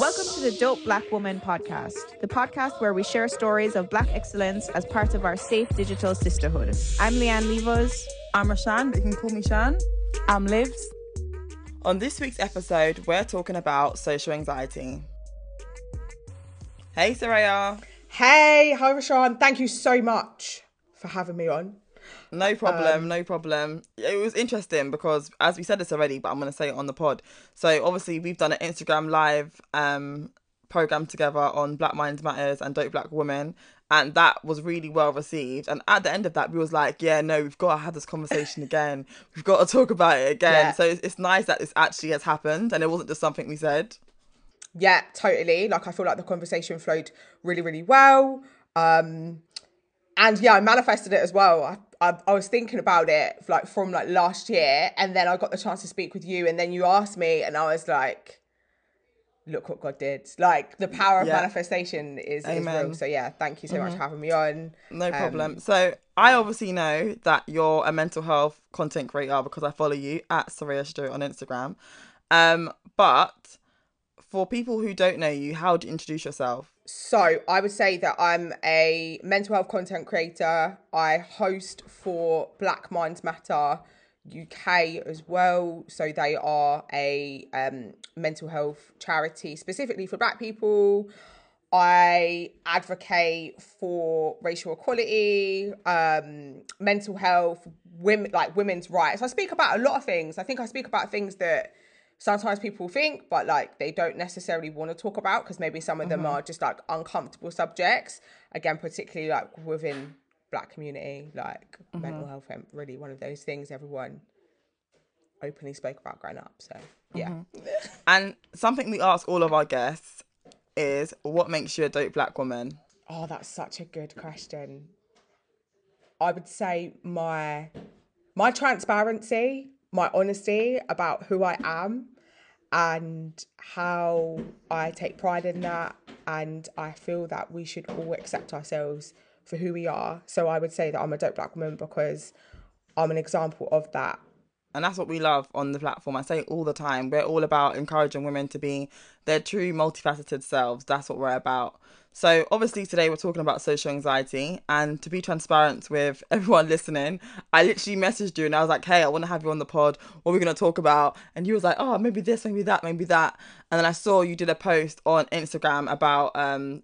Welcome to the Dope Black Woman podcast, the podcast where we share stories of black excellence as part of our safe digital sisterhood. I'm Leanne Levos. I'm Rashan, but you can call me Shan. I'm Livs. On this week's episode, we're talking about social anxiety. Hey, Soraya. Hey, hi Rashan. Thank you so much for having me on. No problem, no problem. It was interesting because, as we said this already, but I'm going to say it on the pod. So, obviously, we've done an Instagram live um, program together on Black Minds Matters and Dope Black Women, and that was really well received. And at the end of that, we was like, yeah, no, we've got to have this conversation again. We've got to talk about it again. Yeah. So, it's, it's nice that this actually has happened and it wasn't just something we said. Yeah, totally. Like I feel like the conversation flowed really, really well. Um, and yeah, I manifested it as well. I, I, I was thinking about it like from like last year, and then I got the chance to speak with you, and then you asked me, and I was like, "Look what God did!" Like the power of Yeah. manifestation is, is Mm-hmm. real. So yeah, thank you so much for having me on. No problem. so I obviously know that you're a mental health content creator because I follow you at Soraya Sto on Instagram. Um, but for people who don't know you, how do you introduce yourself? So I would say that I'm a mental health content creator. I host for Black Minds Matter UK as well. So they are a um, mental health charity specifically for Black people. I advocate for racial equality, um, mental health, women like women's rights. I speak about a lot of things. I think I speak about things that sometimes people think, but like they don't necessarily want to talk about because maybe some of them mm-hmm. are just like uncomfortable subjects. Again, particularly like within black community, like mm-hmm. mental health ain't really one of those things everyone openly spoke about growing up. So yeah. Mm-hmm. And something we ask all of our guests is what makes you a dope black woman? Oh, that's such a good question. I would say my my transparency, my honesty about who I am and how I take pride in that and I feel that we should all accept ourselves for who we are. So I would say that I'm a dope black woman because I'm an example of that. And that's what we love on the platform. I say it all the time. We're all about encouraging women to be their true multifaceted selves. That's what we're about. So, obviously, today we're talking about social anxiety. And to be transparent with everyone listening, I literally messaged you and I was like, hey, I want to have you on the pod. What are we going to talk about? And you was like, oh, maybe this, maybe that, maybe that. And then I saw you did a post on Instagram about um,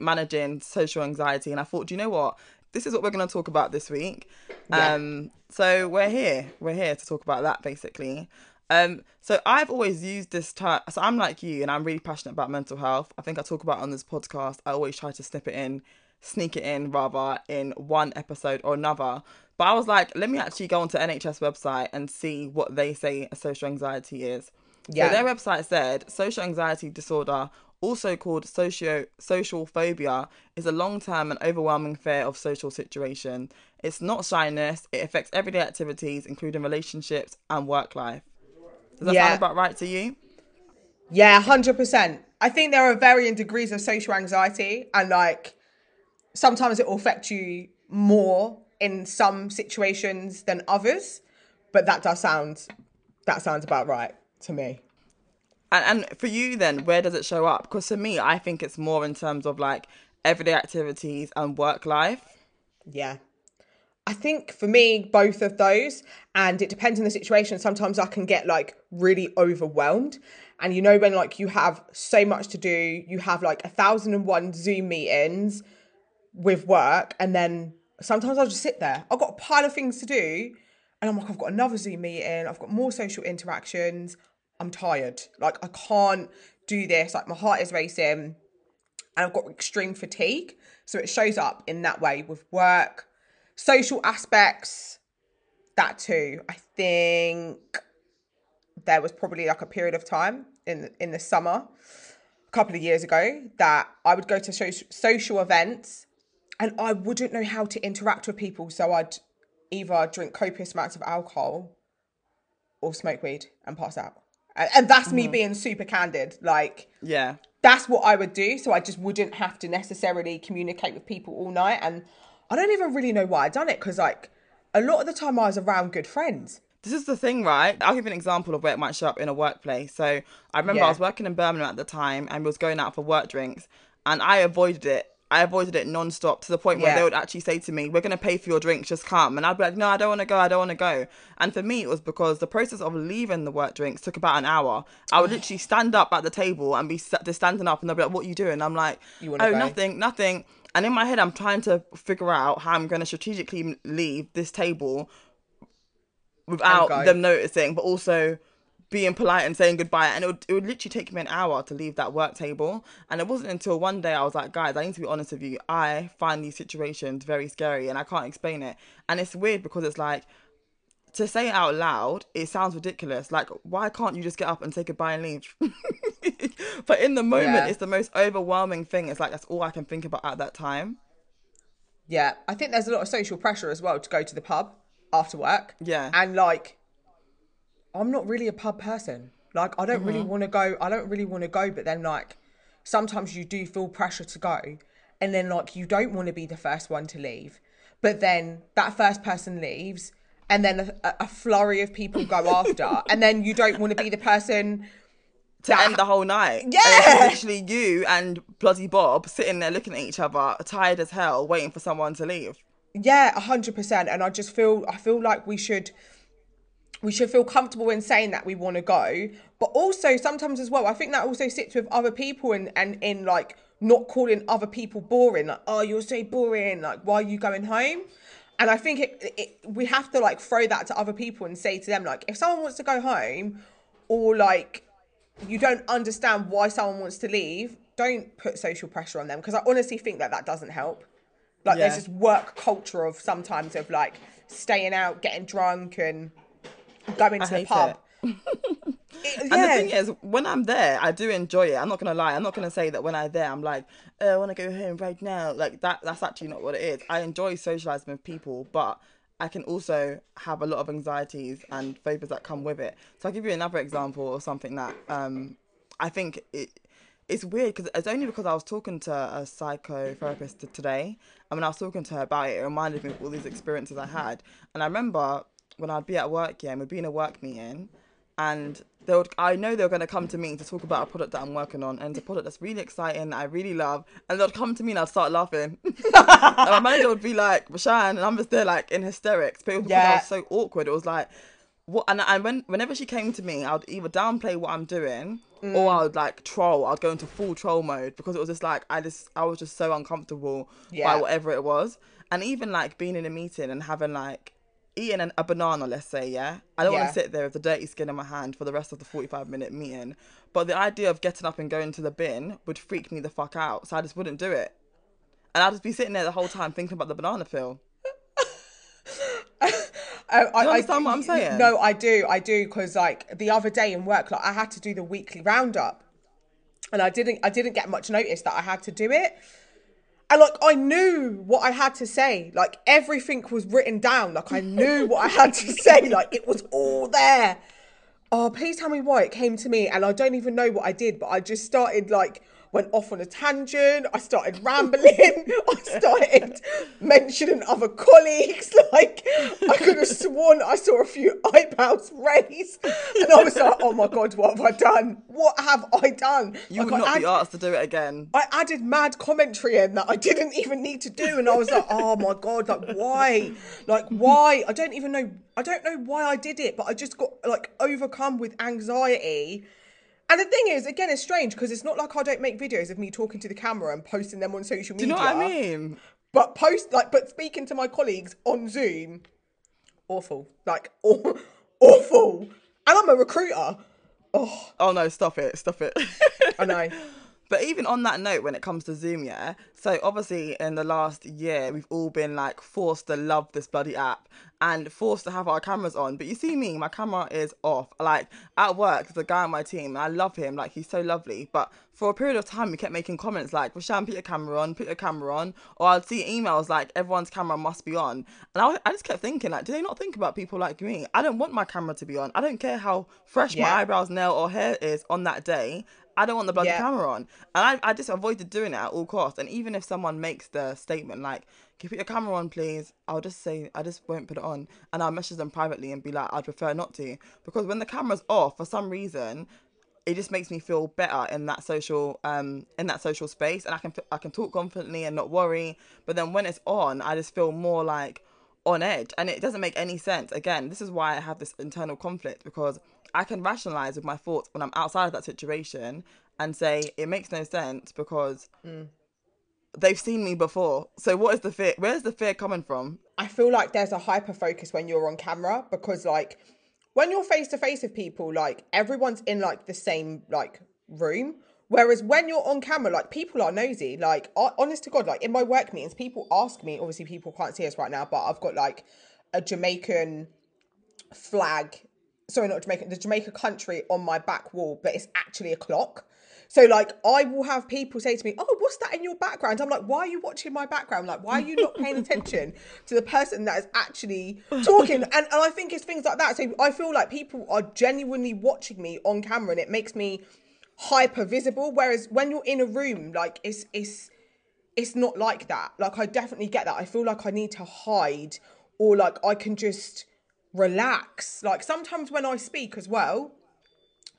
managing social anxiety. And I thought, do you know what? This is what we're going to talk about this week. Yeah. Um, so we're here. We're here to talk about that basically. Um, so I've always used this term. So I'm like you, and I'm really passionate about mental health. I think I talk about it on this podcast. I always try to snip it in, sneak it in rather in one episode or another. But I was like, let me actually go onto NHS website and see what they say social anxiety is. Yeah. So their website said social anxiety disorder, also called socio social phobia, is a long-term and overwhelming fear of social situation. It's not shyness. It affects everyday activities, including relationships and work life. Does that Yeah. sound about right to you? Yeah, hundred percent. I think there are varying degrees of social anxiety, and like sometimes it will affect you more in some situations than others. But that does sound that sounds about right to me. And, and for you, then, where does it show up? Because for me, I think it's more in terms of like everyday activities and work life. Yeah. I think for me, both of those, and it depends on the situation. Sometimes I can get like really overwhelmed. And you know, when like you have so much to do, you have like a thousand and one Zoom meetings with work, and then sometimes I'll just sit there. I've got a pile of things to do, and I'm like, I've got another Zoom meeting, I've got more social interactions. I'm tired. Like, I can't do this. Like, my heart is racing, and I've got extreme fatigue. So it shows up in that way with work, social aspects, that too. I think there was probably like a period of time in in the summer a couple of years ago that I would go to social, social events and I wouldn't know how to interact with people so I'd either drink copious amounts of alcohol or smoke weed and pass out. And, and that's me mm-hmm. being super candid like Yeah. that's what I would do. So I just wouldn't have to necessarily communicate with people all night. And I don't even really know why I done it because, like, a lot of the time I was around good friends. This is the thing, right? I'll give you an example of where it might show up in a workplace. So I remember Yeah. I was working in Birmingham at the time and we was going out for work drinks and I avoided it. I avoided it non-stop to the point where Yeah. they would actually say to me, "We're gonna pay for your drinks, just come." And I'd be like, "No, I don't want to go. I don't want to go." And for me, it was because the process of leaving the work drinks took about an hour. I would literally stand up at the table and be just standing up, and they'll be like, "What are you doing?" I'm like, "Oh, go?" nothing, nothing." And in my head, I'm trying to figure out how I'm gonna strategically leave this table without them noticing, but also being polite and saying goodbye. And it would, it would literally take me an hour to leave that work table. And it wasn't until one day I was like, guys, I need to be honest with you. I find these situations very scary and I can't explain it. And it's weird because it's like, to say it out loud, it sounds ridiculous. Like, why can't you just get up and say goodbye and leave? but in the moment, Yeah. it's the most overwhelming thing. It's like, that's all I can think about at that time. Yeah, I think there's a lot of social pressure as well to go to the pub after work. Yeah. And, like, I'm not really a pub person. Like, I don't really mm-hmm. want to go. I don't really want to go, but then, like, sometimes you do feel pressure to go. And then, like, you don't want to be the first one to leave. But then that first person leaves, and then a, a flurry of people go after. And then you don't want to be the person. to end the whole night. And Yeah. it's literally you and bloody Bob sitting there looking at each other, tired as hell, waiting for someone to leave. Yeah, a hundred percent. And I just feel I feel like we should we should feel comfortable in saying that we want to go. But also sometimes as well, I think that also sits with other people and and in like not calling other people boring. Like, oh, you're so boring. Like, why are you going home? And I think it, it we have to like throw that to other people and say to them like, if someone wants to go home, or like you don't understand why someone wants to leave, don't put social pressure on them because I honestly think that that doesn't help. Like Yeah. there's this work culture of sometimes of like staying out, getting drunk, and going to the pub. it. It- And the thing is, when I'm there, I do enjoy it. I'm not gonna lie. I'm not gonna say that when I'm there, I'm like, oh, I want to go home right now. Like that. That's actually not what it is. I enjoy socializing with people, but I can also have a lot of anxieties and phobias that come with it. So I'll give you another example of something that um, I think it. It's weird because it's only because I was talking to a psychotherapist today, and when I was talking to her about it, it reminded me of all these experiences I had. And I remember when I'd be at work, yeah, and we'd be in a work meeting, and they would I know they were gonna come to me to talk about a product that I'm working on and it's a product that's really exciting that I really love and they'd come to me and I'd start laughing. and my manager would be like, Rashan and I'm just there like in hysterics. But it was because I was so awkward. It was like what and, and when whenever she came to me, I'd either downplay what I'm doing mm. or I would like troll. I'd go into full troll mode because it was just like I just I was just so uncomfortable Yeah. by whatever it was. And even like being in a meeting and having like eating an, a banana, let's say, yeah. I don't want to sit there with the dirty skin in my hand for the rest of the 45 minute meeting. But the idea of getting up and going to the bin would freak me the fuck out. So I just wouldn't do it. And I'd just be sitting there the whole time thinking about the banana peel. I, I, you understand what I'm saying? No, I do, I do, because like the other day in work, like I had to do the weekly roundup, and I didn't, I didn't get much notice that I had to do it, like I knew what I had to say, like everything was written down, like I knew what I had to say, like it was all there. Oh, please tell me why it came to me, and I don't even know what I did, but I just started like went off on a tangent. I started rambling. I started mentioning other colleagues. Like I could have sworn I saw a few eyebrows raised, and I was like, "Oh my god, what have I done? What have I done?" You Like, would not be asked to do it again. I added mad commentary in that I didn't even need to do, and I was like, "Oh my god, like why? Like why? I don't even know. I don't know why I did it, but I just got like overcome with anxiety." And the thing is, again, it's strange because it's not like I don't make videos of me talking to the camera and posting them on social media. Do you know what I mean? But post like, but speaking to my colleagues on Zoom, awful, like aw- awful. And I'm a recruiter. Oh, oh no, stop it, stop it. I know. But even on that note, when it comes to Zoom, yeah. So obviously, in the last year, we've all been like forced to love this bloody app and forced to have our cameras on. But you see me, my camera is off. Like at work, there's a guy on my team, and I love him. Like he's so lovely. But for a period of time, we kept making comments like, "Rashan, put your camera on, put your camera on," or I'd see emails like, "Everyone's camera must be on," and I, I just kept thinking like, do they not think about people like me? I don't want my camera to be on. I don't care how fresh my eyebrows, nail, or hair is on that day. I don't want the bloody Yeah. camera on. And I, I just avoided doing it at all costs. And even if someone makes the statement like, Can you put your camera on, please? I'll just say, I just won't put it on. And I'll message them privately and be like, I'd prefer not to. Because when the camera's off, for some reason, it just makes me feel better in that social um in that social space and I can I can talk confidently and not worry but then when it's on I just feel more like on edge and it doesn't make any sense. Again this is why I have this internal conflict because I can rationalize with my thoughts when I'm outside of that situation and say it makes no sense because they've seen me before. So what is the fear where's the fear coming from? I feel like there's a hyper focus when you're on camera because like when you're face to face with people, like everyone's in like the same like room. Whereas when you're on camera, like people are nosy. Like honest to God, like in my work meetings, people ask me. Obviously, people can't see us right now, but I've got like a Jamaican flag. Sorry, not Jamaican. The Jamaica country on my back wall, but it's actually a clock. So like I will have people say to me, "Oh, what's that in your background?" I'm like, "Why are you watching my background? Like, why are you not paying attention to the person that is actually talking?" And, and I think it's things like that. So I feel like people are genuinely watching me on camera, and it makes me hyper visible. Whereas when you're in a room, like it's it's it's not like that. Like I definitely get that. I feel like I need to hide, or like I can just relax. Like sometimes when I speak as well,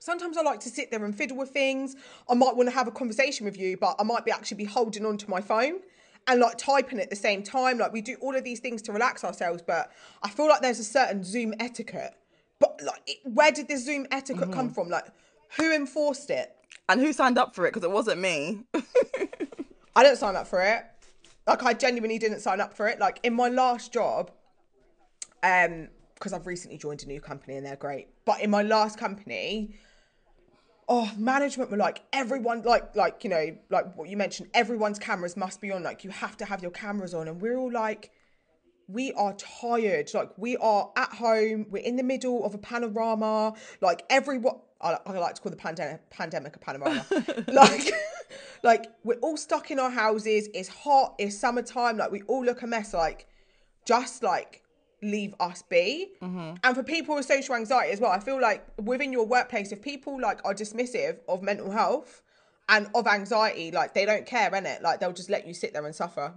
sometimes I like to sit there and fiddle with things. I might want to have a conversation with you, but I might be actually be holding on to my phone and like typing at the same time. Like we do all of these things to relax ourselves, but I feel like there's a certain Zoom etiquette. But like, it- where did this Zoom etiquette come from? Like, who enforced it? and who signed up for it because it wasn't me I didn't sign up for it. Like I genuinely didn't sign up for it. Like in my last job, um, because I've recently joined a new company and they're great. But in my last company, oh, management were like everyone, like like you know, like what you mentioned, everyone's cameras must be on. Like you have to have your cameras on, and we're all like. We are tired. Like we are at home. We're in the middle of a panorama. Like everyone, I, I like to call the pandemic pandemic a panorama. like, like we're all stuck in our houses. It's hot. It's summertime. Like we all look a mess. Like, just like leave us be. Mm-hmm. And for people with social anxiety as well, I feel like within your workplace, if people like are dismissive of mental health and of anxiety, like they don't care, innit? Like they'll just let you sit there and suffer.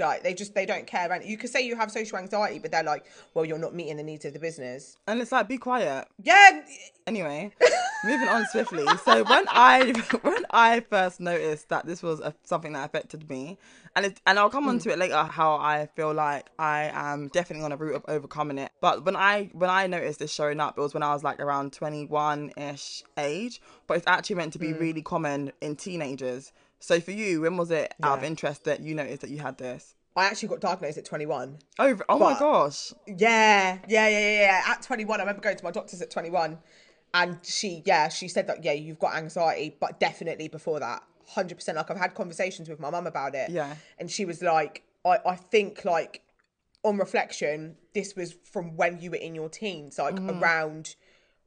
Like they just they don't care. And you could say you have social anxiety, but they're like, well, you're not meeting the needs of the business. and it's like be quiet Yeah, Anyway, moving on swiftly. So when I when I first noticed that this was a, something that affected me, and it, and I'll come on hmm. to it later how I feel like I am definitely on a route of overcoming it. But when I when I noticed this showing up, it was when I was like around twenty one ish age. But it's actually meant to be hmm. really common in teenagers. So for you, when was it out of Yeah. interest that you noticed that you had this? I actually got diagnosed at 21. Oh, oh my But- gosh! Yeah, yeah, yeah, yeah, yeah. At 21, I remember going to my doctor's at 21, and she, yeah, she said that, yeah, you've got anxiety, but definitely before that, 100%. Like, I've had conversations with my mum about it. Yeah. And she was like, I, I think, like, on reflection, this was from when you were in your teens, like mm-hmm. around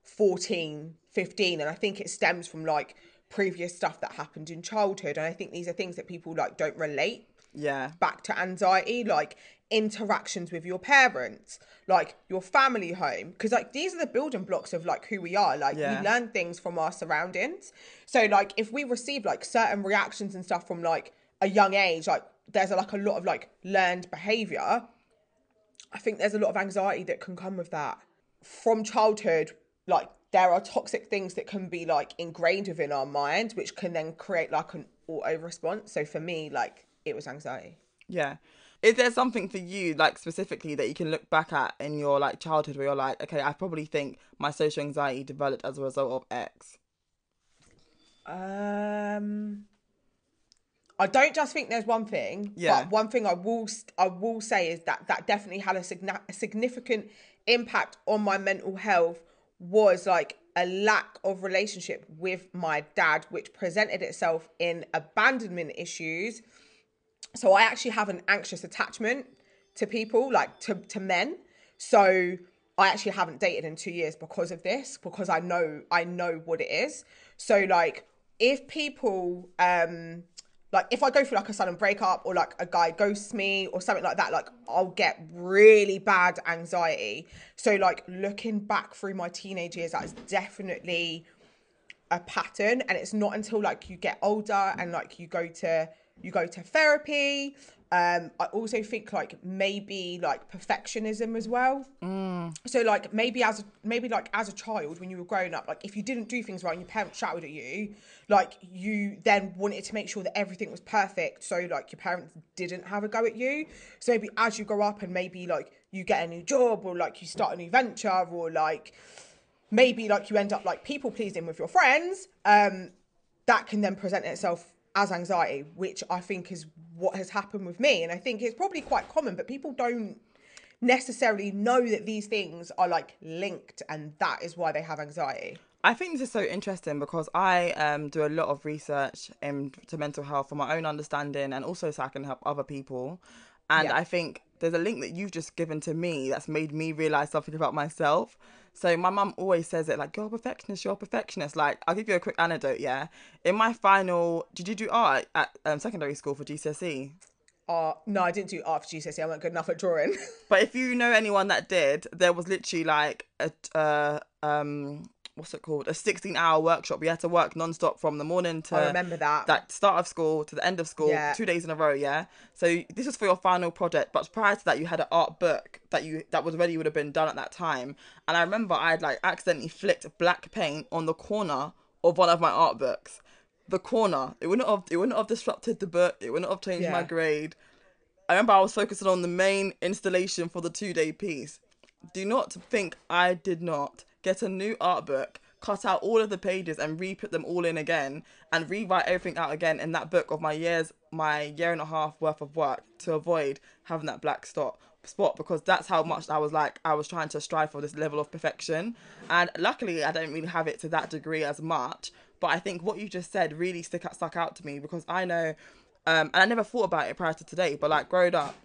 14, 15. And I think it stems from like previous stuff that happened in childhood. And I think these are things that people like don't relate Yeah. back to anxiety, like interactions with your parents, like your family home. Because like these are the building blocks of like who we are. Like Yeah. we learn things from our surroundings. So like if we receive like certain reactions and stuff from like a young age, like there's like a lot of like learned behavior. I think there's a lot of anxiety that can come with that from childhood. Like there are toxic things that can be like ingrained within our mind, which can then create like an auto response. So for me, like it was anxiety. Yeah. Is there something for you, like specifically, that you can look back at in your like childhood where you're like, okay, I probably think my social anxiety developed as a result of X? Um, I don't just think there's one thing. Yeah. But one thing I will I will say is that that definitely had a, signa- a significant impact on my mental health was like a lack of relationship with my dad, which presented itself in abandonment issues. So I actually have an anxious attachment to people, like to, to men. So I actually haven't dated in two years because of this, because I know I know what it is. So like if people um like if I go through like a sudden breakup or like a guy ghosts me or something like that, like I'll get really bad anxiety. So like looking back through my teenage years, that's definitely a pattern and it's not until like you get older and like you go to you go to therapy um i also think like maybe like perfectionism as well. So like maybe as a, maybe like as a child when you were growing up like if you didn't do things right and your parents shouted at you like you then wanted to make sure that everything was perfect so like your parents didn't have a go at you. So maybe as you grow up and maybe like you get a new job or like you start a new venture or like maybe like you end up like people pleasing with your friends um that can then present itself as anxiety which i think is what has happened with me and i think it's probably quite common but people don't necessarily know that these things are like linked and that is why they have anxiety I think this is so interesting because I um, do a lot of research into mental health for my own understanding and also so I can help other people. And Yeah. I think there's a link that you've just given to me that's made me realize something about myself. So my mum always says it like, you're a perfectionist, you're a perfectionist. Like, I'll give you a quick anecdote, yeah? In my final, did you do art at um, secondary school for GCSE? uh no i didn't do art for gcse i wasn't good enough at drawing But if you know anyone that did, there was literally like a uh, um what's it called? A 16 hour workshop. We had to work non-stop from the morning to I remember that. That start of school to the end of school, Yeah. two days in a row, yeah. So this was for your final project, but prior to that you had an art book that you that was already would have been done at that time. And I remember I had like accidentally flicked black paint on the corner of one of my art books. The corner. It wouldn't have it wouldn't have disrupted the book, it wouldn't have changed my grade. I remember I was focusing on the main installation for the two day piece. Do not think I did not get a new art book, cut out all of the pages and re put them all in again and rewrite everything out again in that book of my years, my year and a half worth of work to avoid having that black stop spot because that's how much I was like I was trying to strive for this level of perfection and luckily I don't really have it to that degree as much but I think what you just said really stick out, stuck out to me because I know um, and I never thought about it prior to today, but like growing up,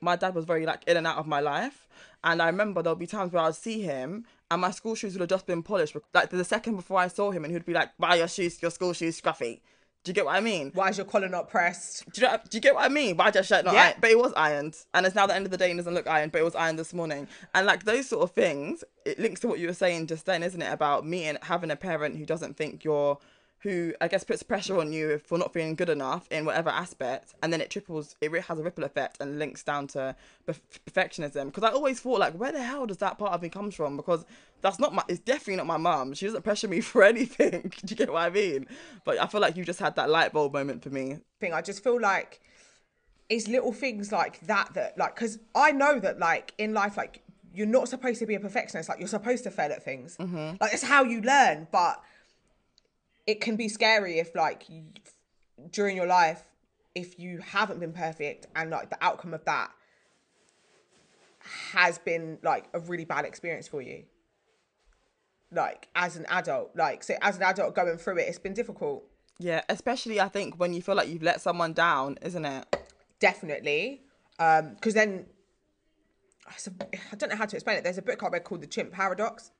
my dad was very like in and out of my life. And I remember there'll be times where I'd see him and my school shoes would have just been polished. Like the second before I saw him, and he'd be like, "Why your shoes, your school shoes scruffy?" Do you get what I mean? why is your collar not pressed Do you, know, do you get what I mean? But I just shirt not Yeah. ironed. But it was ironed. And it's now the end of the day and doesn't look ironed, but it was ironed this morning. And like those sort of things, it links to what you were saying just then, isn't it? About meeting having a parent who doesn't think you're who I guess puts pressure on you for not feeling good enough in whatever aspect, and then it triples, it has a ripple effect and links down to perf- perfectionism. Because I always thought, like, where the hell does that part of me comes from? Because that's not my, it's definitely not my mum. She doesn't pressure me for anything. Do you get what I mean? But I feel like you just had that light bulb moment for me. thing. I just feel like it's little things like that that like because I know that like in life like you're not supposed to be a perfectionist. Like you're supposed to fail at things. Mm-hmm. Like it's how you learn, but it can be scary if like you, during your life if you haven't been perfect and like the outcome of that has been like a really bad experience for you. Like as an adult like so as an adult going through it it's been difficult. Yeah, especially I think when you feel like you've let someone down, isn't it? definitely. Um because then I don't know how to explain it. There's a book I read called The Chimp Paradox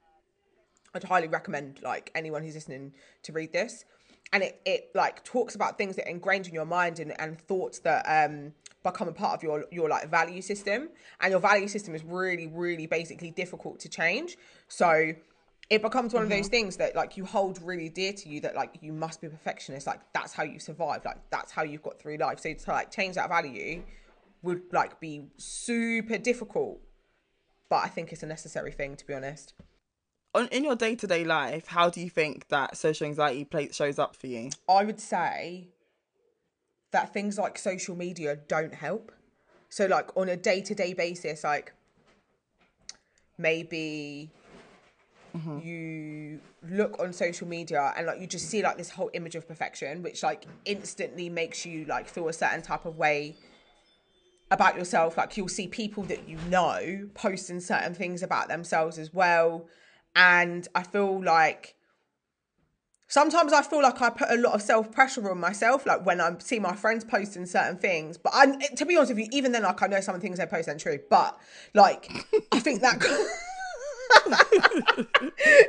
I'd highly recommend like anyone who's listening to read this. And it, it like talks about things that are ingrained in your mind and, and thoughts that um become a part of your your like value system. And your value system is really really basically difficult to change. So it becomes one of those things that like you hold really dear to you that like you must be perfectionist. Like that's how you survive. Like that's how you've got through life. So to like change that value would like be super difficult. But i think it's a necessary thing to be honest On, in your day to day life, how do you think that social anxiety play, shows up for you? I would say that things like social media don't help. So, like on a day to day basis, like maybe mm-hmm. you look on social media and like you just see like this whole image of perfection, which like instantly makes you like feel a certain type of way about yourself. Like you'll see people that you know posting certain things about themselves as well. And I feel like sometimes I feel like I put a lot of self pressure on myself, like when I see my friends posting certain things. But I, to be honest with you, even then, like I know some things they post aren't true. But like, I think that.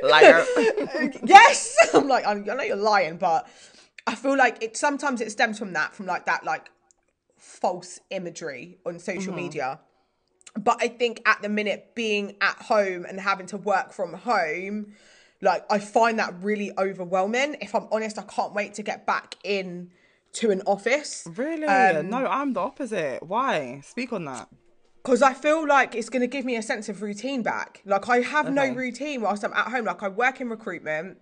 Liar. yes, I'm like I'm, I know you're lying, but I feel like it sometimes it stems from that, from like that like false imagery on social mm-hmm. media. But I think at the minute, being at home and having to work from home, like I find that really overwhelming. If I'm honest, I can't wait to get back in to an office. really? Um, no, I'm the opposite. Why? Speak on that. because I feel like it's going to give me a sense of routine back. Like I have no routine whilst I'm at home. Like I work in recruitment.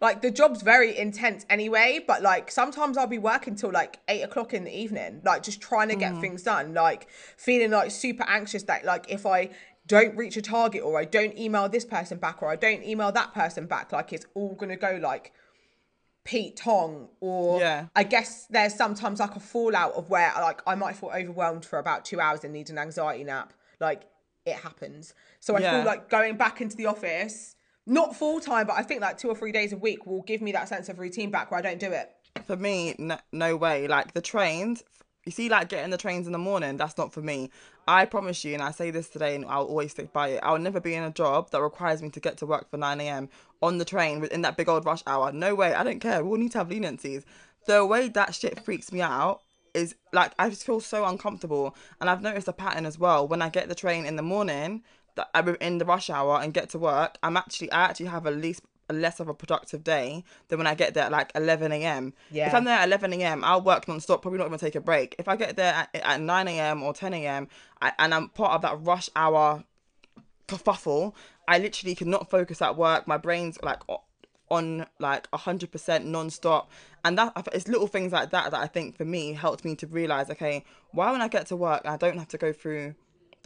Like the job's very intense anyway, but like sometimes I'll be working till like eight o'clock in the evening, like just trying to get mm. things done, like feeling like super anxious that like if I don't reach a target or I don't email this person back or I don't email that person back, like it's all gonna go like Pete Tong or Yeah. I guess there's sometimes like a fallout of where like I might feel overwhelmed for about two hours and need an anxiety nap. Like it happens. So I Yeah. feel like going back into the office, not full time, but I think like two or three days a week will give me that sense of routine back where I don't do it. For me, no, no way. Like the trains, you see, like getting the trains in the morning, that's not for me. I promise you, and I say this today, and I'll always stick by it. I'll never be in a job that requires me to get to work for 9 a.m. on the train in that big old rush hour. No way. I don't care. We all need to have leniencies. The way that shit freaks me out is like I just feel so uncomfortable, and I've noticed a pattern as well. When I get the train in the morning, Uh, in the rush hour and get to work, I'm actually I actually have at least a less of a productive day than when I get there at like 11 a.m. Yeah. If I'm there at 11 a.m., I'll work non-stop, probably not even take a break. If I get there at, at 9 a.m. or 10 a.m. I, and I'm part of that rush hour kerfuffle, I literally cannot focus at work. My brain's like on like 100% non-stop. And that it's little things like that that I think for me helped me to realize, okay, why when I get to work I don't have to go through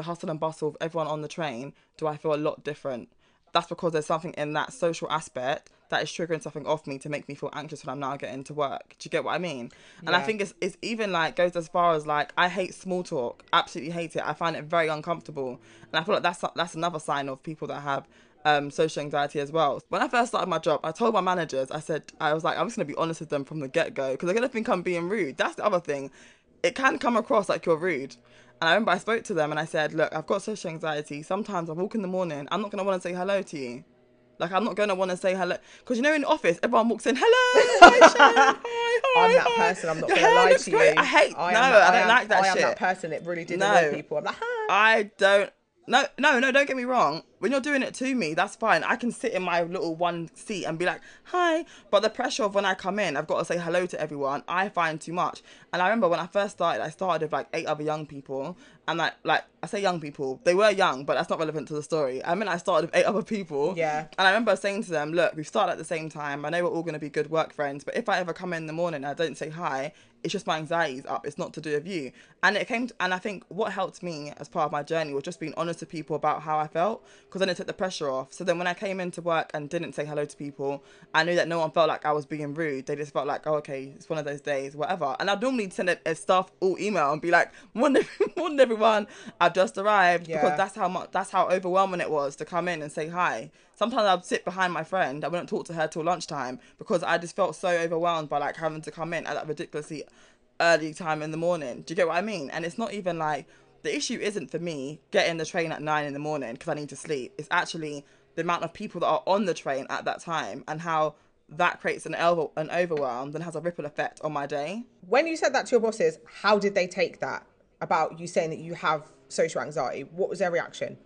the hustle and bustle of everyone on the train, do I feel a lot different? That's because there's something in that social aspect that is triggering something off me to make me feel anxious when I'm now getting to work. Do you get what I mean? And I think it's it's even like goes as far as like I hate small talk. Absolutely hate it. I find it very uncomfortable. And I feel like that's that's another sign of people that have um, social anxiety as well. When I first started my job, I told my managers, I said, I was like, I'm just gonna be honest with them from the get go because they're gonna think I'm being rude. That's the other thing. It can come across like you're rude. And I remember I spoke to them and I said, Look, I've got social anxiety. Sometimes I walk in the morning, I'm not gonna want to say hello to you. Like I'm not gonna want to say hello because you know in the office everyone walks in hello. Hi, Sharon. Hi, hi, I'm that hi. person. I'm not going to lie to great." you. I hate. I no, that- I don't am- like that I am that person that really did No. people. I'm like, hi. I don't. No, no, no. Don't get me wrong. When you're doing it to me, that's fine. I can sit in my little one seat and be like, "Hi," but the pressure of when I come in, I've got to say hello to everyone. I find too much. And I remember when I first started, I started with like eight other young people, and like, like I say young people, they were young, but that's not relevant to the story. I mean, I started with eight other people. Yeah. And I remember saying to them, "Look, we've started at the same time. I know we're all going to be good work friends, but if I ever come in the morning and I don't say hi, it's just my anxiety's up. It's not to do with you." And it came, to, and I think what helped me as part of my journey was just being honest to people about how I felt, because then it took the pressure off. So then when I came into work and didn't say hello to people, I knew that no one felt like I was being rude. They just felt like, "Oh, okay, it's one of those days, whatever." And I'd normally send a, a staff all email and be like, "Morning, morning, everyone. I've just arrived," Yeah. because that's how much, that's how overwhelming it was to come in and say hi. Sometimes I'd sit behind my friend. I wouldn't talk to her till lunchtime because I just felt so overwhelmed by like having to come in at that ridiculously early time in the morning. Do you get what I mean? And it's not even like the issue isn't for me getting the train at nine in the morning because I need to sleep. It's actually the amount of people that are on the train at that time and how that creates an over an overwhelm, then has a ripple effect on my day. When you said that to your bosses, how did they take that about you saying that you have social anxiety? What was their reaction?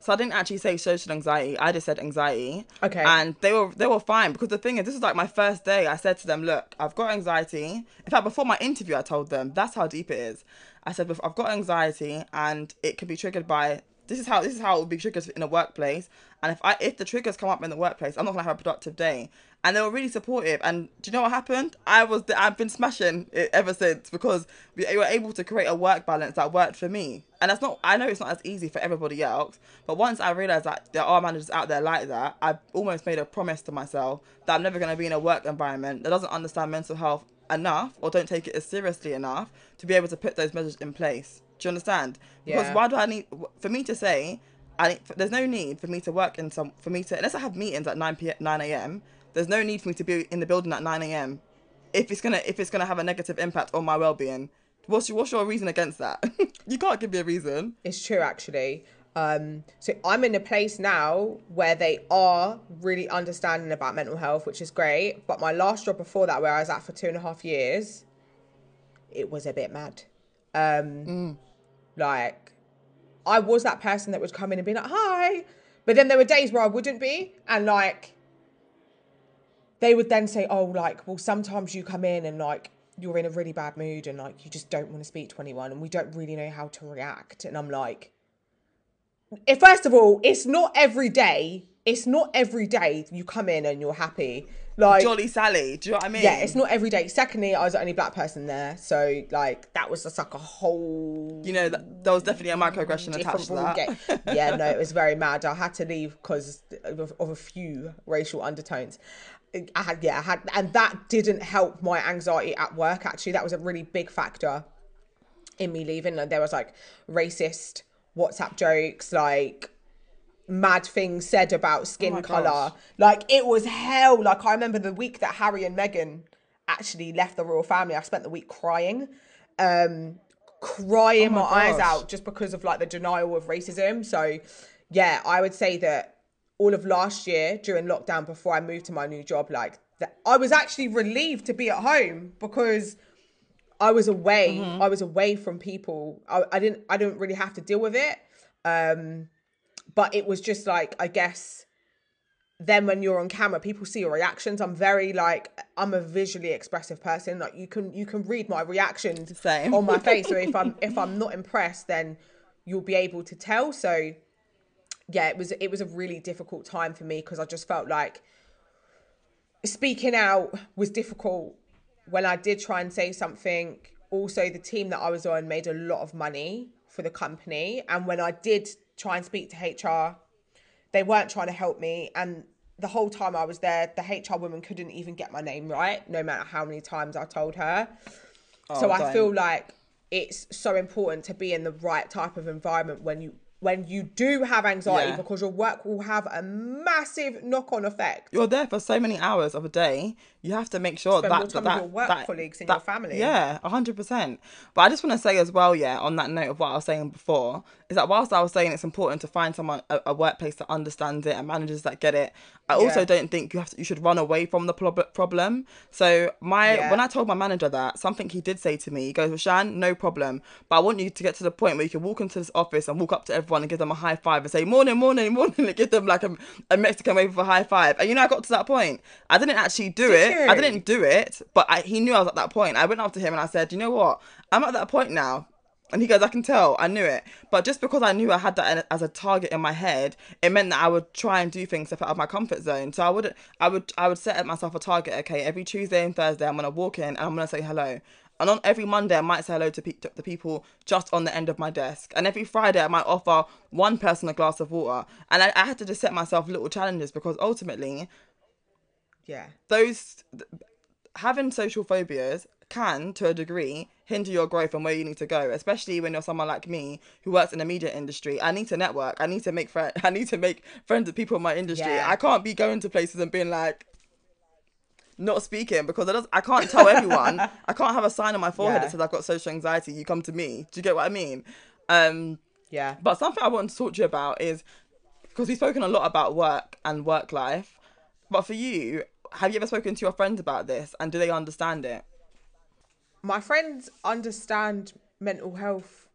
So I didn't actually say social anxiety. I just said anxiety. Okay. And they were they were fine because the thing is, this is like my first day. I said to them, "Look, I've got anxiety." In fact, before my interview, I told them that's how deep it is. I said, "I've got anxiety, and it can be triggered by this is how this is how it will be triggered in a workplace. And if I if the triggers come up in the workplace, I'm not gonna have a productive day." And they were really supportive. And do you know what happened? I was I've been smashing it ever since because we were able to create a work balance that worked for me. And that's not I know it's not as easy for everybody else, but once I realized that there are managers out there like that, I've almost made a promise to myself that I'm never gonna be in a work environment that doesn't understand mental health enough or don't take it as seriously enough to be able to put those measures in place. Do you understand? Because Yeah. why do I need for me to say I there's no need for me to work in some for me to unless I have meetings at 9 p 9 a.m. There's no need for me to be in the building at 9 a.m. if it's gonna if it's gonna have a negative impact on my well-being. What's your, what's your reason against that? you can't give me a reason. It's true, actually. Um, so I'm in a place now where they are really understanding about mental health, which is great. But my last job before that, where I was at for two and a half years, it was a bit mad. Um, Like, I was that person that would come in and be like, "Hi," but then there were days where I wouldn't be, and like, they would then say, "Oh, like, well, sometimes you come in and like." You're in a really bad mood and like you just don't want to speak to anyone and we don't really know how to react. And I'm like, if first of all, it's not every day. It's not every day you come in and you're happy. Like Jolly Sally, do you know what I mean? yeah, it's not every day. Secondly, I was the only black person there, so like that was just like a whole You know, that, there was definitely a microaggression attached to that. yeah, no, it was very mad. I had to leave because of, of a few racial undertones. I had yeah, I had, and that didn't help my anxiety at work. Actually, that was a really big factor in me leaving. And there was like racist WhatsApp jokes, like mad things said about skin Oh color. gosh. Like it was hell. Like I remember the week that Harry and Meghan actually left the royal family. I spent the week crying, um, crying Oh my my, eyes out just because of like the denial of racism. So yeah, I would say that all of last year during lockdown before I moved to my new job, like that I was actually relieved to be at home because I was away. Mm-hmm. I was away from people. I, I didn't. I didn't really have to deal with it. Um, but it was just like I guess. Then when you're on camera, people see your reactions. I'm very like I'm a visually expressive person. Like you can you can read my reactions Same. on my face. So if I'm if I'm not impressed, then you'll be able to tell. So yeah, it was it was a really difficult time for me because I just felt like speaking out was difficult when I did try and say something. Also, the team that I was on made a lot of money for the company, and when I did try and speak to HR, they weren't trying to help me. And the whole time I was there, the HR woman couldn't even get my name right, no matter how many times I told her. so Oh, I don't. feel like it's so important to be in the right type of environment when you when you do have anxiety Yeah. because your work will have a massive knock-on effect. You're there for so many hours of a day. You have to make sure Spend that that, your work that- colleagues and that- your family. Yeah, hundred percent. But I just want to say as well, yeah, on that note of what I was saying before, is that whilst I was saying it's important to find someone a, a workplace that understands it and managers that get it, I also Yeah. don't think you have to, you should run away from the prob- problem. So my Yeah. when I told my manager that something he did say to me, he goes, "Rashan, no problem, but I want you to get to the point where you can walk into this office and walk up to everyone and give them a high five and say morning, morning, morning, and give them like a, a Mexican wave of a high five. And you know, I got to that point. I didn't actually do Did it. I didn't do it, but I, he knew I was at that point. I went up to him and I said, "You know what? I'm at that point now." And he goes, "I can tell. I knew it, but just because I knew I had that as a target in my head, it meant that I would try and do things to put out of my comfort zone. So I would, I would, I would set myself a target. Okay, every Tuesday and Thursday, I'm gonna walk in and I'm gonna say hello." And on every Monday, I might say hello to, pe- to the people just on the end of my desk. And every Friday, I might offer one person a glass of water. And I, I had to just set myself little challenges because ultimately, Yeah. those having social phobias can to a degree hinder your growth and where you need to go especially when you're someone like me who works in the media industry i need to network i need to make friends i need to make friends with people in my industry Yeah. i can't be going to places and being like not speaking because I, does, I can't tell everyone i can't have a sign on my forehead Yeah. that says i've got social anxiety you come to me do you get what i mean um Yeah. but something I wanted to talk to you about is because we've spoken a lot about work and work life. But for you, have you ever spoken to your friends about this and do they understand it? my friends understand mental health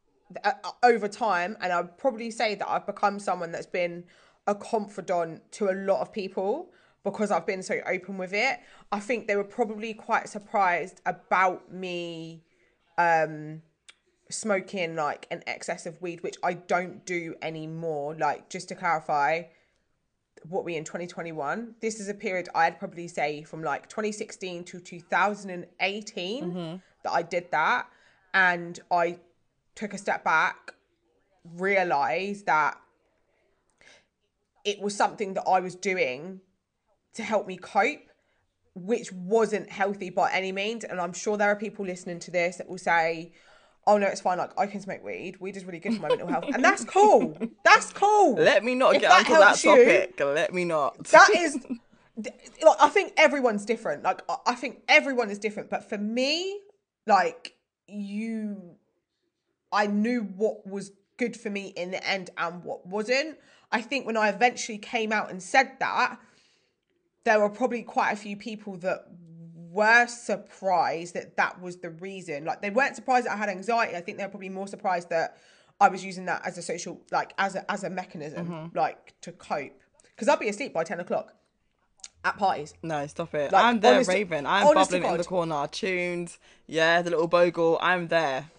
uh, uh, over time and i'd probably say that i've become someone that's been a confidant to a lot of people because i've been so open with it i think they were probably quite surprised about me um smoking like an excess of weed which i don't do anymore like just to clarify what we in 2021 this is a period i'd probably say from like 2016 to 2018 mm-hmm. that i did that. And i took a step back realized that it was something that i was doing to help me cope which wasn't healthy by any means. And i'm sure there are people listening to this that will say oh no it's fine. Like i can smoke weed. Weed is really good for my mental health. And that's cool. That's cool. Let me not If get that onto that helps you, topic. Let me not. that is like i think everyone's different. Like i think everyone is different. But for me like you i knew what was good for me in the end and what wasn't. I think when i eventually came out and said that there were probably quite a few people that were surprised that that was the reason like they weren't surprised that i had anxiety i think they were probably more surprised that i was using that as a social like as a as a mechanism mm-hmm. like to cope because I'd be asleep by 10 o'clock at parties No, stop it. Like, I'm there, honest- Raven. I'm bubbling in the corner, tuned. Yeah, the little bogle. I'm there.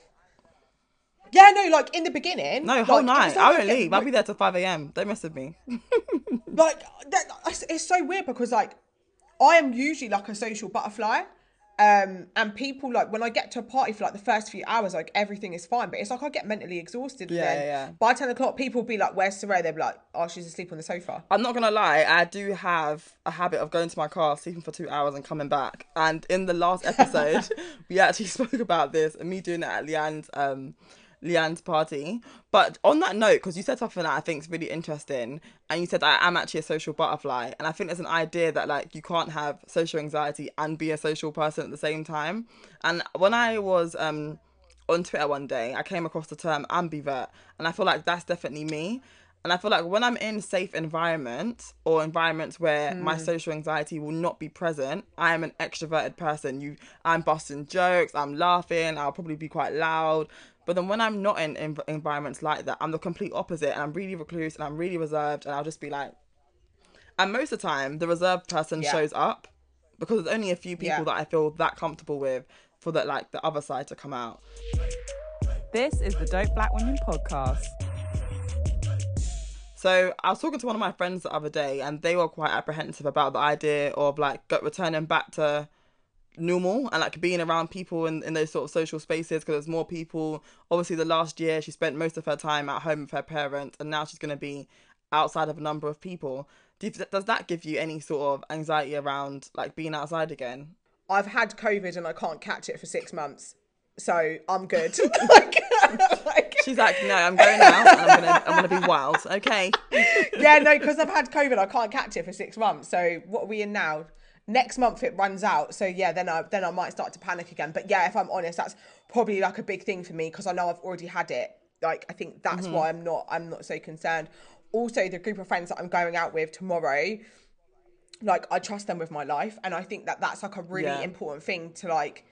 yeah no like in the beginning No, like, whole was night. I won't leave. I'll be there till 5 a.m. Don't mess with me. like that, it's so weird because like I am usually like a social butterfly. Um, and people like when I get to a party for like the first few hours, like everything is fine, but it's like I get mentally exhausted. Yeah, then yeah. By ten o'clock, people be like, "Where's Sarah?" They'll be like, "Oh, she's asleep on the sofa." I'm not gonna lie, I do have a habit of going to my car, sleeping for two hours, and coming back. And in the last episode, we actually spoke about this and me doing it at Leanne's um Leanne's party. But on that note, because you said something that I think is really interesting, and you said I am actually a social butterfly, and I think there's an idea that like you can't have social anxiety and be a social person at the same time. And when I was um on Twitter one day, I came across the term ambivert, and I feel like that's definitely me. And I feel like when I'm in safe environments or environments where my social anxiety will not be present, I am an extroverted person. You, I'm busting jokes, I'm laughing, I'll probably be quite loud. But then when I'm not in, env environments like that, I'm the complete opposite, and I'm really recluse and I'm really reserved, and I'll just be like. And most of the time, the reserved person Yeah. shows up because there's only a few people Yeah. that I feel that comfortable with for that like the other side to come out. This is the Dope Black Women podcast. So I was talking to one of my friends the other day, and they were quite apprehensive about the idea of like go- returning back to normal and like being around people in, in those sort of social spaces because there's more people. Obviously, the last year she spent most of her time at home with her parents, and now she's going to be outside of a number of people. Do you, does that give you any sort of anxiety around like being outside again? I've had COVID and I can't catch it for six months, so I'm good. like, like- She's like, no, I'm going out and I'm gonna I'm gonna be wild. Okay. yeah, no, because I've had COVID, I can't catch it for six months. So what are we in now? Next month it runs out. So yeah, then I then I might start to panic again. But yeah, if I'm honest, that's probably like a big thing for me because I know I've already had it. Like I think that's Mm-hmm. why I'm not I'm not so concerned. Also, the group of friends that I'm going out with tomorrow, like I trust them with my life, and I think that that's like a really Yeah. important thing to like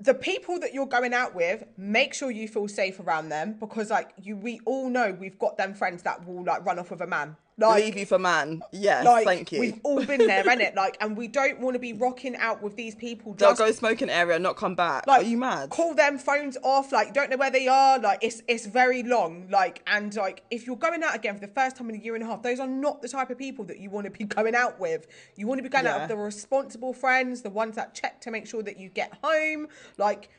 the people that you're going out with, make sure you feel safe around them because like you we all know we've got them friends that will like run off with a man. Like Leave you for man. Yes, like thank you. we've all been there, innit? Like and we don't want to be rocking out with these people They'll just go smoking area, not come back. like Are you mad? Call them phones off, like you don't know where they are. Like it's it's very long. Like and like if you're going out again for the first time in a year and a half, those are not the type of people that you want to be going out with. You want to be going out Yeah. with the responsible friends, the ones that check to make sure that you get home, like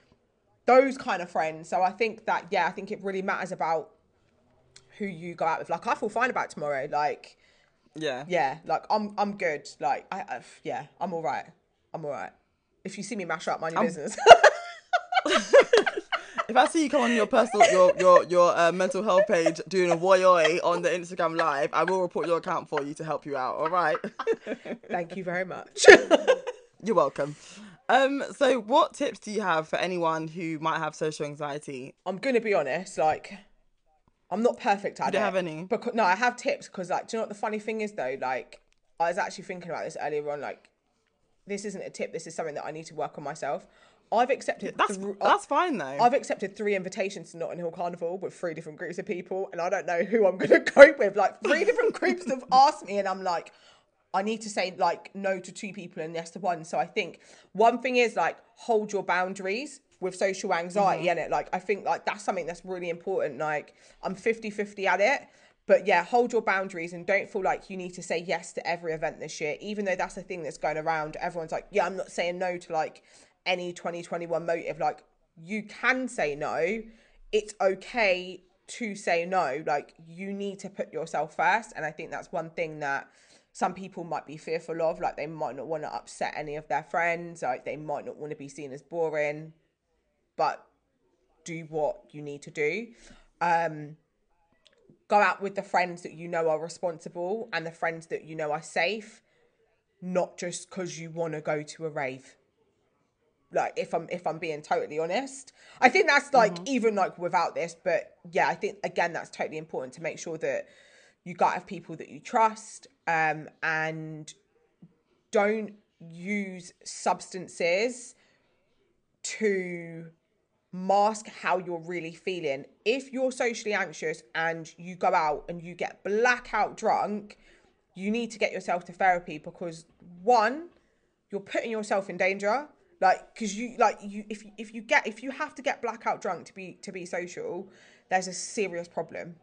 those kind of friends. So I think that yeah, I think it really matters about who you go out with. Like I feel fine about tomorrow. Like Yeah. yeah, like I'm I'm good. Like I, I yeah, I'm all right. I'm all right. If you see me mash up, mind your business. If I see you come on your personal, your your your uh, mental health page doing a woy oi on the Instagram live, I will report your account for you to help you out. All right. Thank you very much. You're welcome. Um. So, what tips do you have for anyone who might have social anxiety? I'm gonna be honest, like I'm not perfect at don't it. have any? Because no, I have tips because like, do you know what the funny thing is though? Like, I was actually thinking about this earlier on. Like, this isn't a tip. This is something that I need to work on myself. I've accepted. That's thr- that's fine though. I've accepted three invitations to Notting Hill Carnival with three different groups of people, and I don't know who I'm going to cope with. Like three different groups have asked me, and I'm like, I need to say like no to two people and yes to one. So I think one thing is like hold your boundaries with social anxiety mm-hmm. and it like I think like that's something that's really important. Like I'm 50-50 at it. But yeah, hold your boundaries and don't feel like you need to say yes to every event this year, even though that's a thing that's going around. Everyone's like, yeah, I'm not saying no to like any 2021 motive. Like, you can say no. It's okay to say no. Like, you need to put yourself first. And I think that's one thing that some people might be fearful of. Like, they might not want to upset any of their friends. Like, they might not want to be seen as boring. But do what you need to do. Um, go out with the friends that you know are responsible and the friends that you know are safe, not just because you want to go to a rave. Like if I'm if I'm being totally honest, I think that's like even like without this, but yeah, I think again that's totally important to make sure that you got to have people that you trust, um, and don't use substances to mask how you're really feeling. If you're socially anxious and you go out and you get blackout drunk, you need to get yourself to therapy because one, you're putting yourself in danger. Like, cause you like you if if you get if you have to get blackout drunk to be to be social, there's a serious problem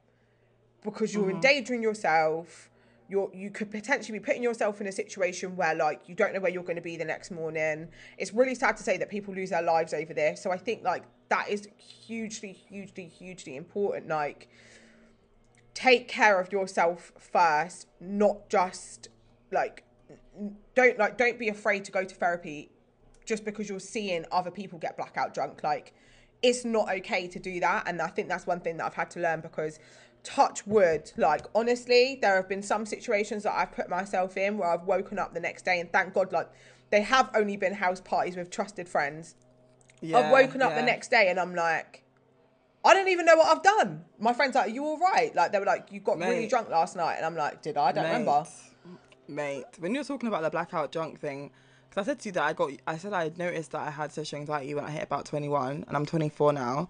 because you're mm-hmm. endangering yourself. You're, you could potentially be putting yourself in a situation where like you don't know where you're going to be the next morning. It's really sad to say that people lose their lives over this. So I think like that is hugely, hugely, hugely important. Like take care of yourself first, not just like don't like don't be afraid to go to therapy just because you're seeing other people get blackout drunk. Like it's not okay to do that. And I think that's one thing that I've had to learn because touch wood, like honestly, there have been some situations that I've put myself in where I've woken up the next day and thank God, like they have only been house parties with trusted friends. I've woken up the next day and I'm like, I don't even know what I've done. My friends are like, you all right? Like they were like, you got really drunk last night, and I'm like, did I? I don't remember. Mate, when you were talking about the blackout drunk thing, because I said to you that I got, I said I noticed that I had social anxiety when I hit about 21, and I'm 24 now.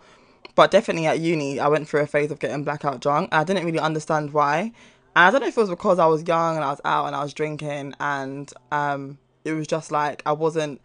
But definitely at uni, I went through a phase of getting blackout drunk. I didn't really understand why. And I don't know if it was because I was young and I was out and I was drinking, and um, it was just like I wasn't.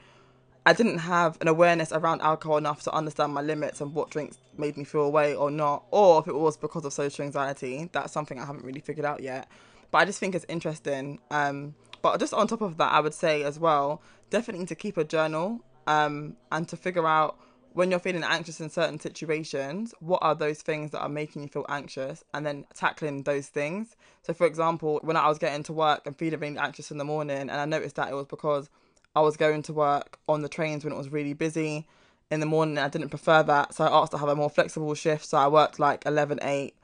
I didn't have an awareness around alcohol enough to understand my limits and what drinks made me feel away or not, or if it was because of social anxiety. That's something I haven't really figured out yet. But I just think it's interesting. Um, but just on top of that, I would say as well, definitely to keep a journal um, and to figure out when you're feeling anxious in certain situations, what are those things that are making you feel anxious, and then tackling those things. So, for example, when I was getting to work and feeling really anxious in the morning, and I noticed that it was because I was going to work on the trains when it was really busy in the morning. I didn't prefer that, so I asked to have a more flexible shift. So I worked like 11 8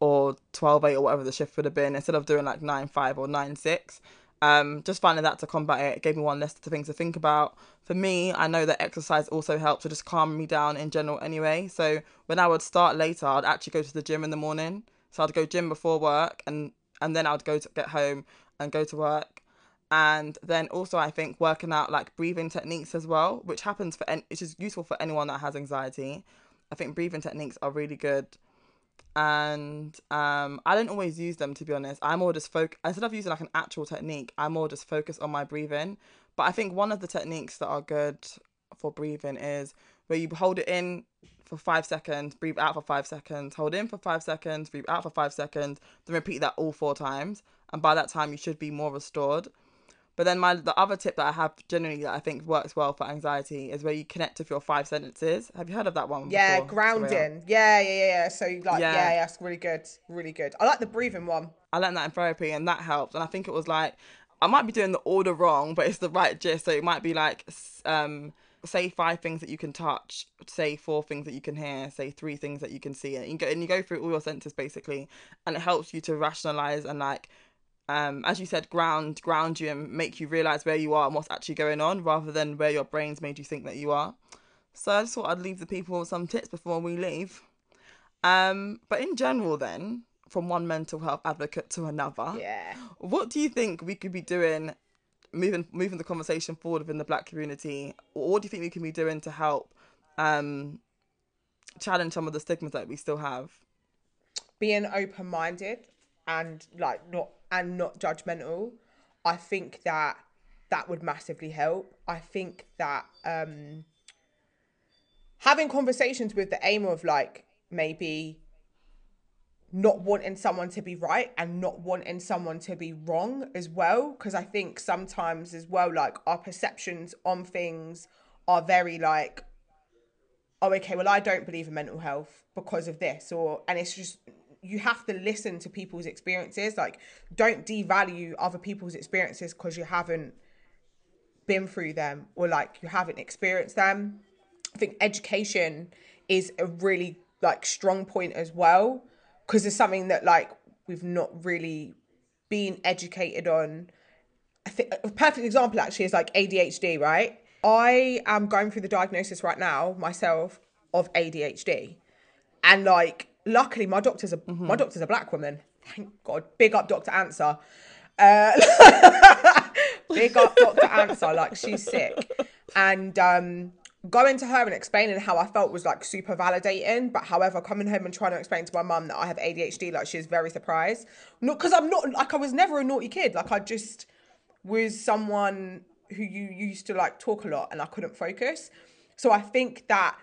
or 12 8 or whatever the shift would have been instead of doing like 9 5 or 9 6. Um, just finding that to combat it, gave me one less things to think about. For me, I know that exercise also helps to just calm me down in general anyway. So when I would start later, I'd actually go to the gym in the morning. So I'd go gym before work and and then I'd go to get home and go to work. And then also I think working out like breathing techniques as well, which happens for any, which is useful for anyone that has anxiety. I think breathing techniques are really good and um I don't always use them to be honest. I'm more just focus instead of using like an actual technique, I'm more just focused on my breathing. But I think one of the techniques that are good for breathing is where you hold it in for five seconds, breathe out for five seconds, hold in for five seconds, breathe out for five seconds, then repeat that all four times. And by that time you should be more restored. But then my the other tip that I have generally that I think works well for anxiety is where you connect with your five sentences. Have you heard of that one? Yeah, before, grounding. Yeah, yeah, yeah, yeah. So like, yeah, Yeah. yeah, that's really good, really good. I like the breathing one. I learned that in therapy and that helped. And I think it was like, I might be doing the order wrong, but it's the right gist. So it might be like, um, say five things that you can touch, say four things that you can hear, say three things that you can see. And you go, and you go through all your senses basically. And it helps you to rationalize and like, um, as you said, ground, ground you and make you realize where you are and what's actually going on rather than where your brains made you think that you are. So I just thought I'd leave the people with some tips before we leave. Um, but in general, then from one mental health advocate to another. Yeah. What do you think we could be doing, moving moving the conversation forward within the Black community? Or what do you think we can be doing to help um, challenge some of the stigmas that we still have? being open minded and like not and not judgmental i think that that would massively help. I think that um having conversations with the aim of like maybe not wanting someone to be right and not wanting someone to be wrong as well because i think sometimes as well like our perceptions on things are very like oh okay well i don't believe in mental health because of this or and it's just you have to listen to people's experiences like don't devalue other people's experiences because you haven't been through them or like you haven't experienced them i think education is a really like strong point as well because it's something that like we've not really been educated on I think a perfect example actually is like ADHD, right? I am going through the diagnosis right now myself of ADHD. And like luckily my doctor's a my doctor's a black woman. Thank God. Big up Dr. Answer. Uh, big up Dr. Answer, like she's sick. And um going to her and explaining how I felt was like super validating. But however, coming home and trying to explain to my mum that I have ADHD, like she was very surprised. Not because I'm not like I was never a naughty kid. Like I just was someone who you used to like talk a lot and I couldn't focus. So I think that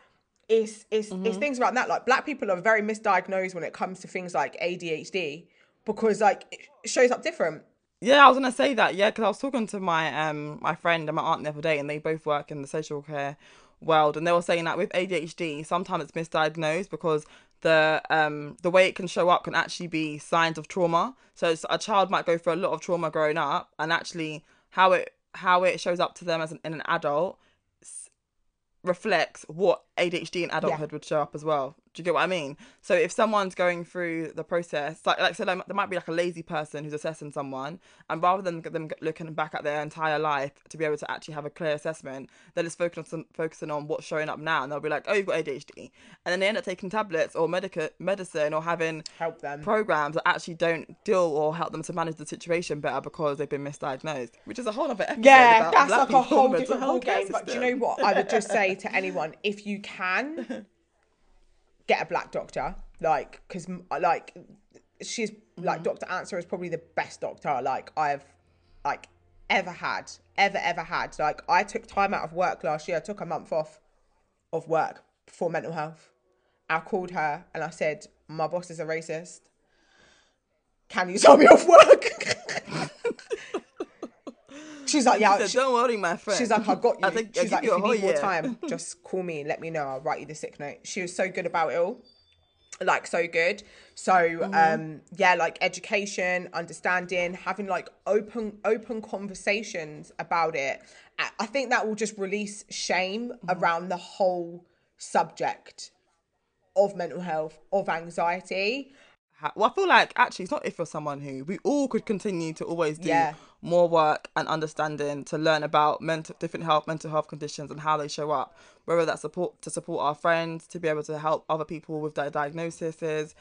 it's it's it's things around that. Like black people are very misdiagnosed when it comes to things like ADHD because like it shows up different. Yeah, I was gonna say that. Yeah, because I was talking to my um my friend and my aunt the other day, and they both work in the social care world, and they were saying that with ADHD, sometimes it's misdiagnosed because the um the way it can show up can actually be signs of trauma. So it's, a child might go through a lot of trauma growing up, and actually how it how it shows up to them as an, in an adult reflects what ADHD in adulthood would show up as well. Do you get what I mean? So if someone's going through the process, like like I said, like, there might be like a lazy person who's assessing someone, and rather than them looking back at their entire life to be able to actually have a clear assessment, they're just focusing on focusing on what's showing up now, and they'll be like, oh, you've got ADHD, and then they end up taking tablets or medica- medicine or having Help them. programs that actually don't deal or help them to manage the situation better because they've been misdiagnosed, which is a whole other episode. Yeah, that's like a whole different care game. But do you know what? I would just say to anyone, if you can, get a black doctor. Like, because uh, like she's like mm-hmm. Doctor Answer is probably the best doctor like I've like ever had, ever ever had. Like, I took time out of work last year. I took a month off of work for mental health. I called her and I said, "My boss is a racist. Can you tell me off work?" She's like, "Yeah." Said, don't worry, my friend. She's like, I got you. I think She's like, you if you need more year. time, just call me and let me know. I'll write you the sick note. She was so good about it all. Like so good. So Mm-hmm. um yeah, like education, understanding, having like open open conversations about it. I- I think that will just release shame Mm-hmm. around the whole subject of mental health, of anxiety. well, I feel like actually it's not if you're someone who we all could continue to always do Yeah. More work and understanding to learn about mental different health mental health conditions and how they show up. Whether that's support to support our friends, to be able to help other people with their diagnoses,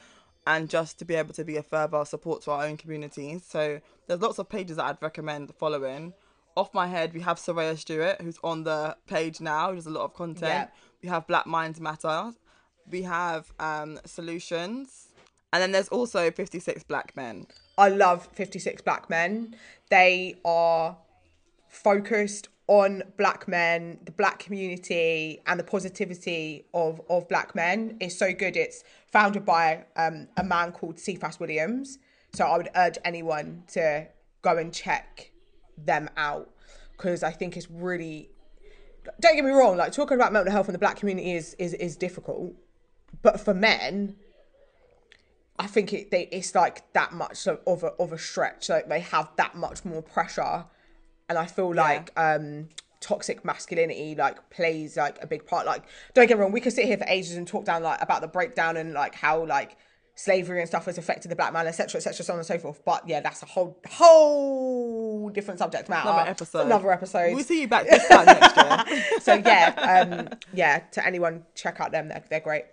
and just to be able to be a further support to our own communities. So there's lots of pages that I'd recommend following. Off my head, we have Soraya Stewart, who's on the page now. There's a lot of content. Yeah. We have Black Minds Matter. We have um, Solutions. And then there's also 56 Black Men. I love 56 Black Men. They are focused on black men, the black community, and the positivity of, of black men is so good. It's founded by um, a man called Cephas Williams. So I would urge anyone to go and check them out because I think it's really. Don't get me wrong, like talking about mental health in the black community is is, is difficult, but for men, I think it they, it's like that much of of a, of a stretch. Like they have that much more pressure, and I feel like um, toxic masculinity like plays like a big part. Like don't get me wrong, we could sit here for ages and talk down like about the breakdown and like how like slavery and stuff has affected the black man, etc., etc., so on and so forth. But yeah, that's a whole whole different subject matter. Another episode. Another episode. We'll see you back this time next year. so yeah, um, yeah. To anyone, check out them. They're, they're great.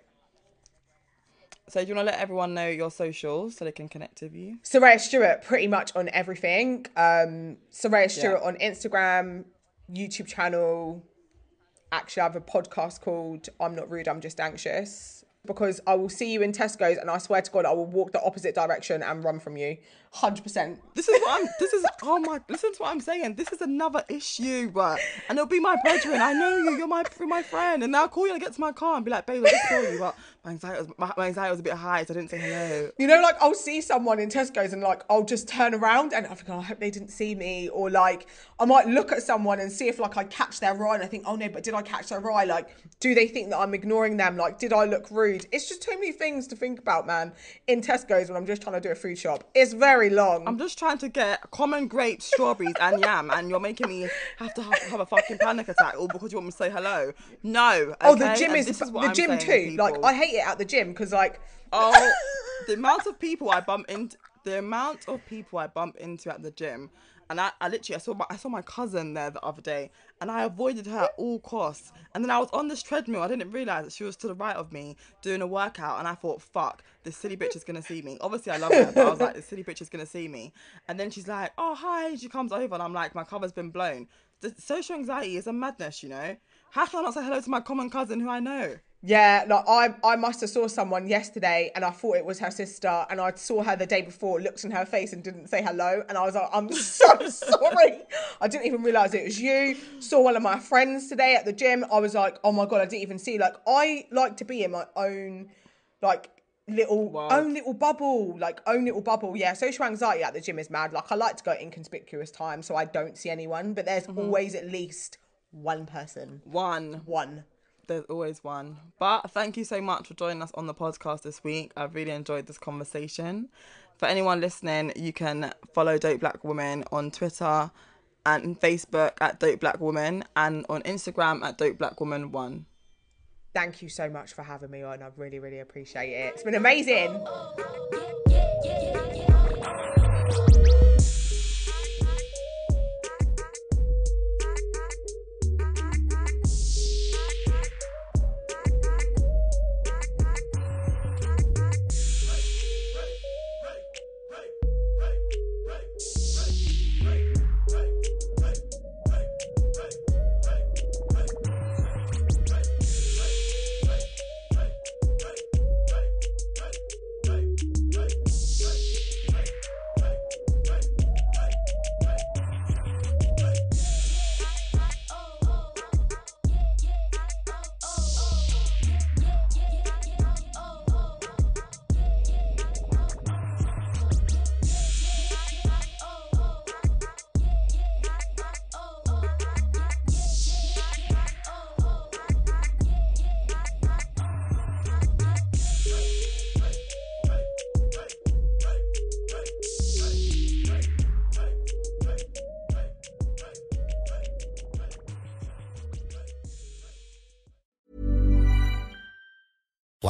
So do you want to let everyone know your socials so they can connect with you? Soraya Stewart, pretty much on everything. Um, Soraya Stewart on Instagram, YouTube channel. Actually, I have a podcast called I'm Not Rude, I'm Just Anxious. Because I will see you in Tesco's and I swear to God, I will walk the opposite direction and run from you. 100%. This is what I'm. This is oh my. Listen to what I'm saying. This is another issue, but and it'll be my brethren. I know you. You're my you're my friend, and now I'll call you and get to my car and be like, babe, I just saw you, but my anxiety was my, my anxiety was a bit high, so I didn't say hello. You know, like I'll see someone in Tesco's and like I'll just turn around and I think, oh, I hope they didn't see me. Or like I might look at someone and see if like I catch their eye and I think, oh no, but did I catch their eye? Like, do they think that I'm ignoring them? Like, did I look rude? It's just too many things to think about, man, in Tesco's when I'm just trying to do a food shop. It's very long. I'm just trying to get common grapes, strawberries, and yam, and you're making me have to have, have a fucking panic attack all because you want me to say hello. No. Oh, the gym And is this the I'm gym too. Like. I hate it at the gym because like Oh, the amount of people I bump into, the amount of people I bump into at the gym, and I, I literally I saw my I saw my cousin there the other day, and I avoided her at all costs. And then I was on this treadmill. I didn't realize that she was to the right of me doing a workout, and I thought, "Fuck, this silly bitch is gonna see me." Obviously, I love her, but I was like, "This silly bitch is gonna see me." And then she's like, "Oh hi," she comes over, and I'm like, "My cover's been blown." The social anxiety is a madness, you know. How can I not say hello to my common cousin who I know? Yeah, like I I must have saw someone yesterday and I thought it was her sister and I saw her the day before, looked in her face and didn't say hello and I was like, I'm so sorry. I didn't even realise it was you. Saw one of my friends today at the gym. I was like, oh my god, I didn't even see. Like I like to be in my own like little own little bubble. Like own little bubble. Yeah, social anxiety at the gym is mad. Like I like to go at inconspicuous time so I don't see anyone, but there's mm-hmm. always at least one person. One. One. There's always one. But thank you so much for joining us on the podcast this week. I've really enjoyed this conversation. For anyone listening, you can follow Dope Black Woman on Twitter and Facebook at Dope Black Woman and on Instagram at Dope Black Woman One. Thank you so much for having me on. I really, really appreciate it. It's been amazing.